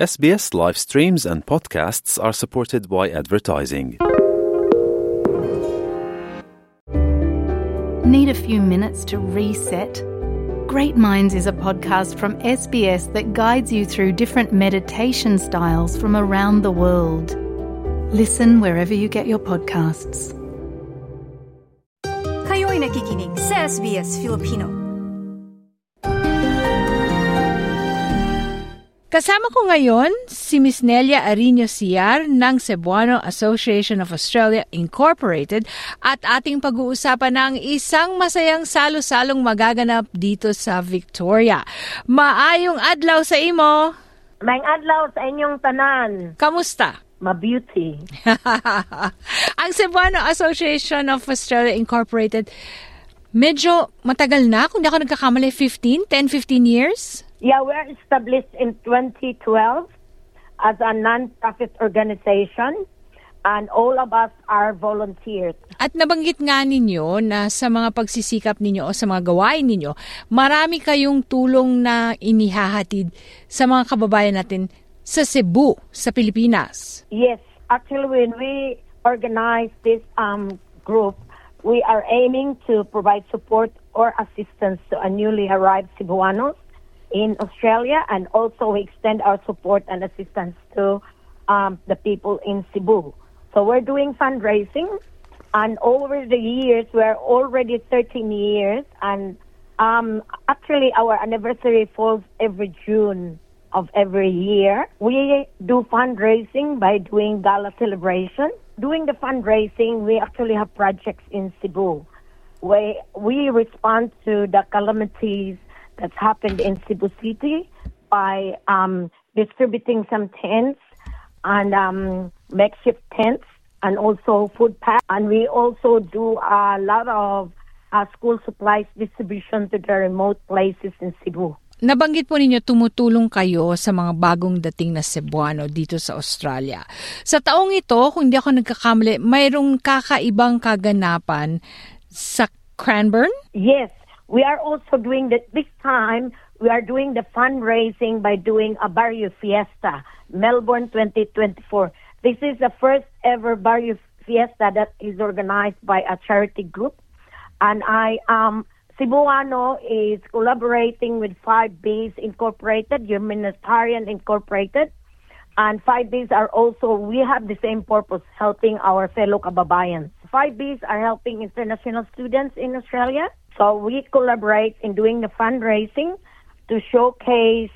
SBS live streams and podcasts are supported by advertising. Need a few minutes to reset? Great Minds is a podcast from SBS that guides you through different meditation styles from around the world. Listen wherever you get your podcasts. Kayo'y nakikinig sa SBS Filipino. Kasama ko ngayon si Miss Nelia Arino Ciar ng Cebuano Association of Australia Incorporated at ating pag-uusapan ng isang masayang salo-salong magaganap dito sa Victoria. Maayong adlaw sa imo! May adlaw sa inyong tanan. Kamusta? Ma-beauty. Ang Cebuano Association of Australia Incorporated, medyo matagal na, kung di ako nagkakamali, 15, 10, 15 years? Yeah, we're established in 2012 as a non-profit organization and all of us are volunteers. At nabanggit nga ninyo na sa mga pagsisikap ninyo o sa mga gawain ninyo, marami kayong tulong na inihahatid sa mga kababayan natin sa Cebu, sa Pilipinas. Yes, actually when we organize this um, group, we are aiming to provide support or assistance to a newly arrived Cebuanos in Australia and also we extend our support and assistance to um, the people in Cebu. So we're doing fundraising and over the years, we're already 13 years and um, actually our anniversary falls every June of every year. We do fundraising by doing gala celebration. Doing the fundraising, we actually have projects in Cebu where we respond to the calamities that's happened in Cebu City by um, distributing some tents and um, makeshift tents and also food packs. And we also do a lot of uh, school supplies distribution to the remote places in Cebu. Nabanggit po ninyo tumutulong kayo sa mga bagong dating na Cebuano dito sa Australia. Sa taong ito, kung hindi ako nagkakamali, mayroong kakaibang kaganapan sa Cranbourne? Yes, we are also doing that this time. We are doing the fundraising by doing a Barrio Fiesta, Melbourne 2024. This is the first ever Barrio Fiesta that is organized by a charity group, and I um Cebuano is collaborating with Five Bs Incorporated, Humanitarian Incorporated, and Five Bs are also we have the same purpose, helping our fellow kababayans. Five Bs are helping international students in Australia. So we collaborate in doing the fundraising to showcase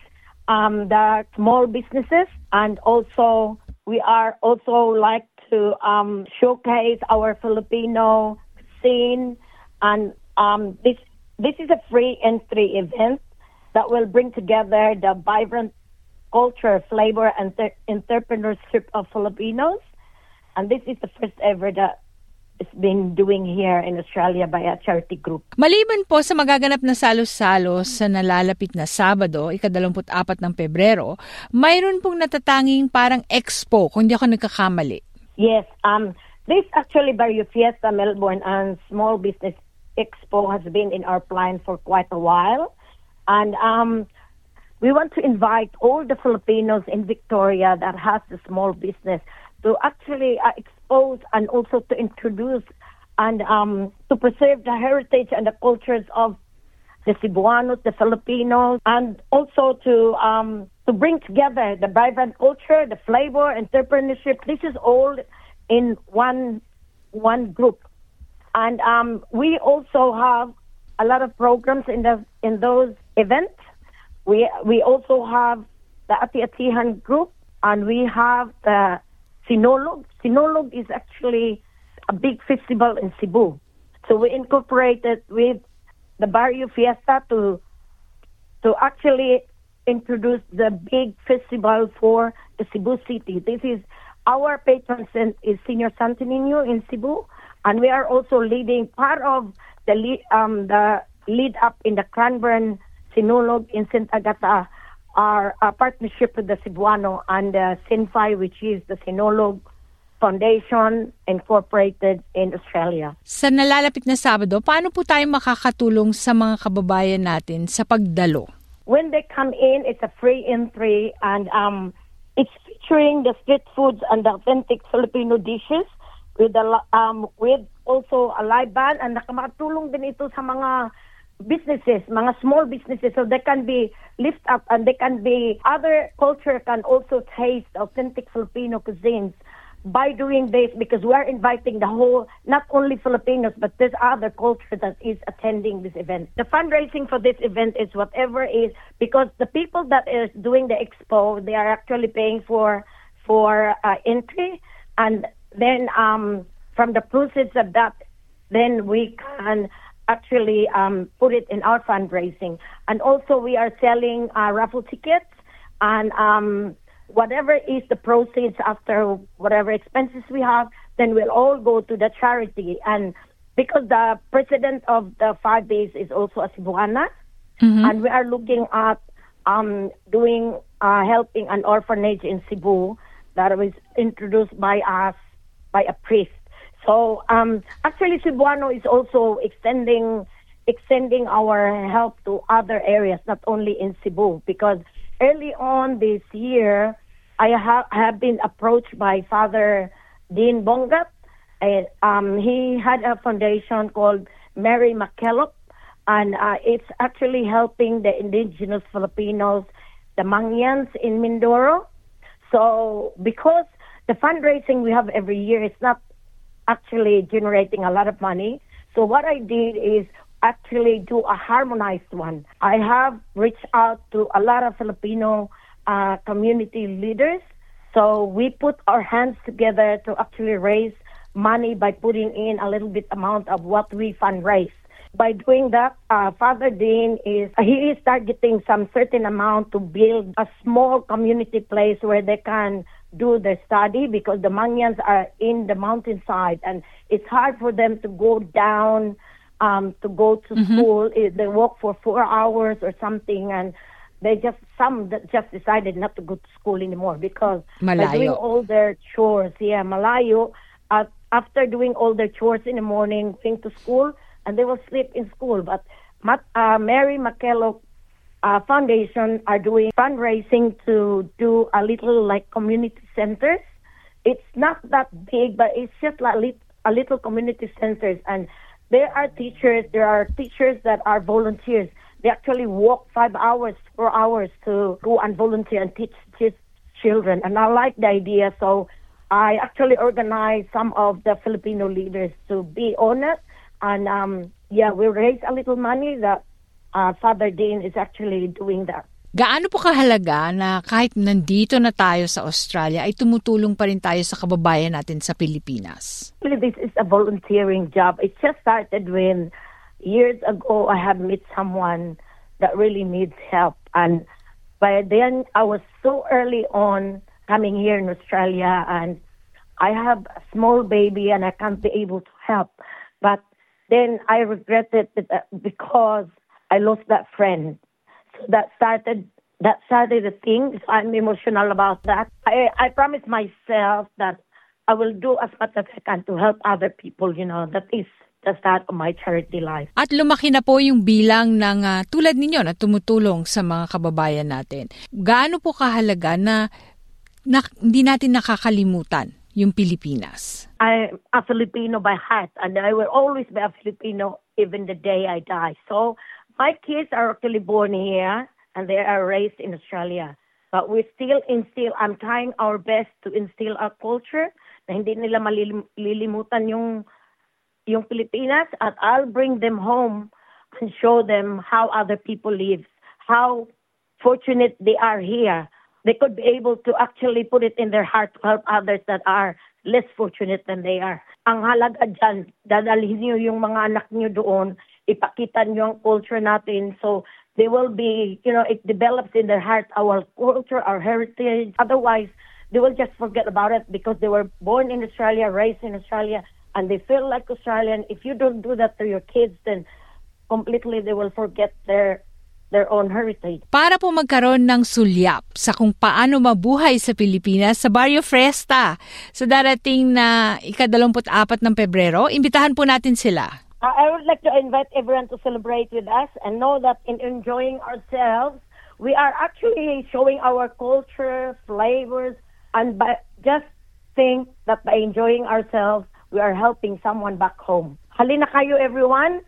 um, the small businesses and also we are also like to um, showcase our Filipino scene and um, this this is a free entry event that will bring together the vibrant culture, flavor, and ter- entrepreneurship of Filipinos. And this is the first ever that is being doing here in Australia by a charity group. Maliban po sa magaganap na salo-salo sa nalalapit na Sabado, ikadalamput-apat ng Pebrero, mayroon pong natatanging parang expo, kung di ako nagkakamali. Yes, um, this actually Barrio Fiesta Melbourne and Small Business Expo has been in our plan for quite a while. And um, we want to invite all the Filipinos in Victoria that has the small business to actually uh, expose and also to introduce and um, to preserve the heritage and the cultures of the Cebuanos, the Filipinos, and also to um, to bring together the vibrant culture, the flavor, entrepreneurship. This is all in one one group, and um, we also have a lot of programs in the in those events. We we also have the Ati-Atihan group, and we have the Sinulog. Sinulog is actually a big festival in Cebu. So we incorporated with the Barrio Fiesta to to actually introduce the big festival for the Cebu city. This is our patron saint is Señor Santo Niño in Cebu, and we are also leading part of the lead, um, the lead up in the Cranbourne Sinolog in St. Agata, our, our partnership with the Cebuano and the Sinfi, which is the Sinolog Foundation Incorporated in Australia. Sa nalalapit na Sabado, paano po tayo makakatulong sa mga kababayan natin sa pagdalo? When they come in, it's a free entry, and um, it's featuring the street foods and the authentic Filipino dishes with the um with also a live band and nakamatulong din ito sa mga businesses, mga small businesses so they can be lift up and they can be other culture can also taste authentic Filipino cuisines by doing this because we are inviting the whole, not only Filipinos, but there's other culture that is attending this event. The fundraising for this event is whatever is because the people that is doing the expo, they are actually paying for for uh, entry, and then um, from the proceeds of that, then we can actually um, put it in our fundraising. And also, we are selling uh, raffle tickets and um, whatever is the proceeds after whatever expenses we have, then we'll all go to the charity. And because the president of the Five Bs is also a Cebuana, and we are looking at um, doing uh, helping an orphanage in Cebu that was introduced by us by a priest. So um, actually, Cebuano is also extending extending our help to other areas, not only in Cebu, because early on this year, I ha- have been approached by Father Dean Bongat. Um, he had a foundation called Mary MacKillop, and uh, it's actually helping the indigenous Filipinos, the Mangyans in Mindoro. So because the fundraising we have every year is not actually generating a lot of money. So what I did is actually do a harmonized one. I have reached out to a lot of Filipino uh, community leaders. So we put our hands together to actually raise money by putting in a little bit amount of what we fundraise. By doing that, uh, Father Dean is he is targeting some certain amount to build a small community place where they can do their study because the Mangyans are in the mountainside and it's hard for them to go down um, to go to school. Eh, They walk for four hours or something and they just some just decided not to go to school anymore because by Malayo. doing all their chores, yeah, malayo. Uh, after doing all their chores in the morning, going to school, and they will sleep in school. But Mat- uh, Mary MacKillop uh, Foundation are doing fundraising to do a little like community centers. It's not that big, but it's just like a little community centers. And there are teachers, there are teachers that are volunteers. They actually walk five hours, four hours to go and volunteer and teach, teach children. And I like the idea. So I actually organized some of the Filipino leaders to be on it. And um, yeah, we raised a little money that uh, Father Dean is actually doing that. Gaano po kahalaga na kahit nandito na tayo sa Australia ay tumutulong pa rin tayo sa kababayan natin sa Pilipinas? This is a volunteering job. It just started when years ago I had met someone that really needs help. And by then I was so early on coming here in Australia and I have a small baby and I can't be able to help. But then I regretted it uh, because I lost that friend. So that started that started the thing. So I'm emotional about that. I I promised myself that I will do as much as I can to help other people. You know that is the start of my charity life. At lumaki na po yung bilang ng ah, tulad ninyo na tumutulong sa mga kababayan natin. Gaano po kahalaga na, na hindi natin nakakalimutan yung Pilipinas? I'm a Filipino by heart, and I will always be a Filipino even the day I die. So my kids are actually born here and they are raised in Australia. But we still instill, I'm trying our best to instill our culture na hindi nila malilimutan yung yung Pilipinas at I'll bring them home and show them how other people live, how fortunate they are here. They could be able to actually put it in their heart to help others that are less fortunate than they are. Ang halaga dyan, dadalhin niyo yung mga anak niyo doon, ipakita niyo ang culture natin so they will be, you know, it develops in their heart our culture, our heritage. Otherwise, they will just forget about it because they were born in Australia, raised in Australia, and they feel like Australian. If you don't do that to your kids, then completely they will forget their their own heritage. Para po magkaroon ng sulyap sa kung paano mabuhay sa Pilipinas sa Barrio Fresta sa darating na ikadalamput-apat ng Pebrero, imbitahan po natin sila. I would like to invite everyone to celebrate with us and know that in enjoying ourselves, we are actually showing our culture, flavors, and by just think that by enjoying ourselves, we are helping someone back home. Halina kayo, everyone,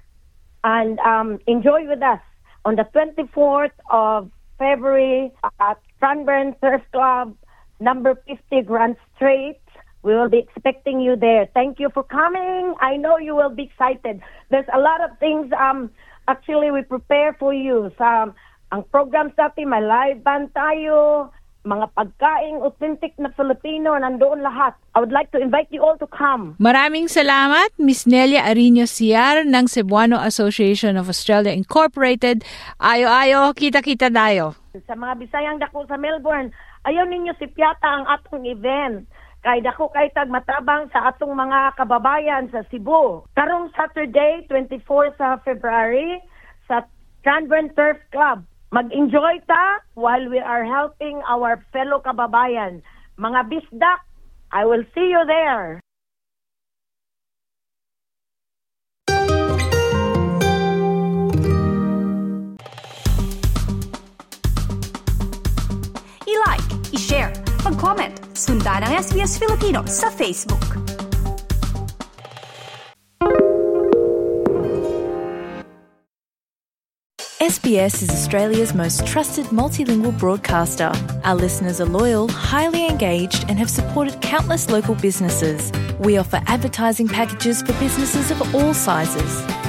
and um, enjoy with us on the 24th of February at Cranbourne Turf Club, number 50 Grand Street. We will be expecting you there. Thank you for coming. I know you will be excited. There's a lot of things um actually we prepare for you. Sa ang programs natin, may live band tayo, mga pagkaing authentic na Filipino, nandoon lahat. I would like to invite you all to come. Maraming salamat, Miss Nelia Arino Ciar ng Cebuano Association of Australia Incorporated. Ayo-ayo, kita-kita dayo. Sa mga Bisayang dako sa Melbourne, ayaw ninyo si Piata ang atong event. Kay dako kay tag matabang sa atong mga kababayan sa Cebu. Karong Saturday, 24 sa February, sa Cranbourne Turf Club. Mag-enjoy ta while we are helping our fellow kababayan. Mga bisdak, I will see you there. Mag-comment, sundan ang SBS Filipino sa Facebook. SBS is Australia's most trusted multilingual broadcaster. Our listeners are loyal, highly engaged, and have supported countless local businesses. We offer advertising packages for businesses of all sizes.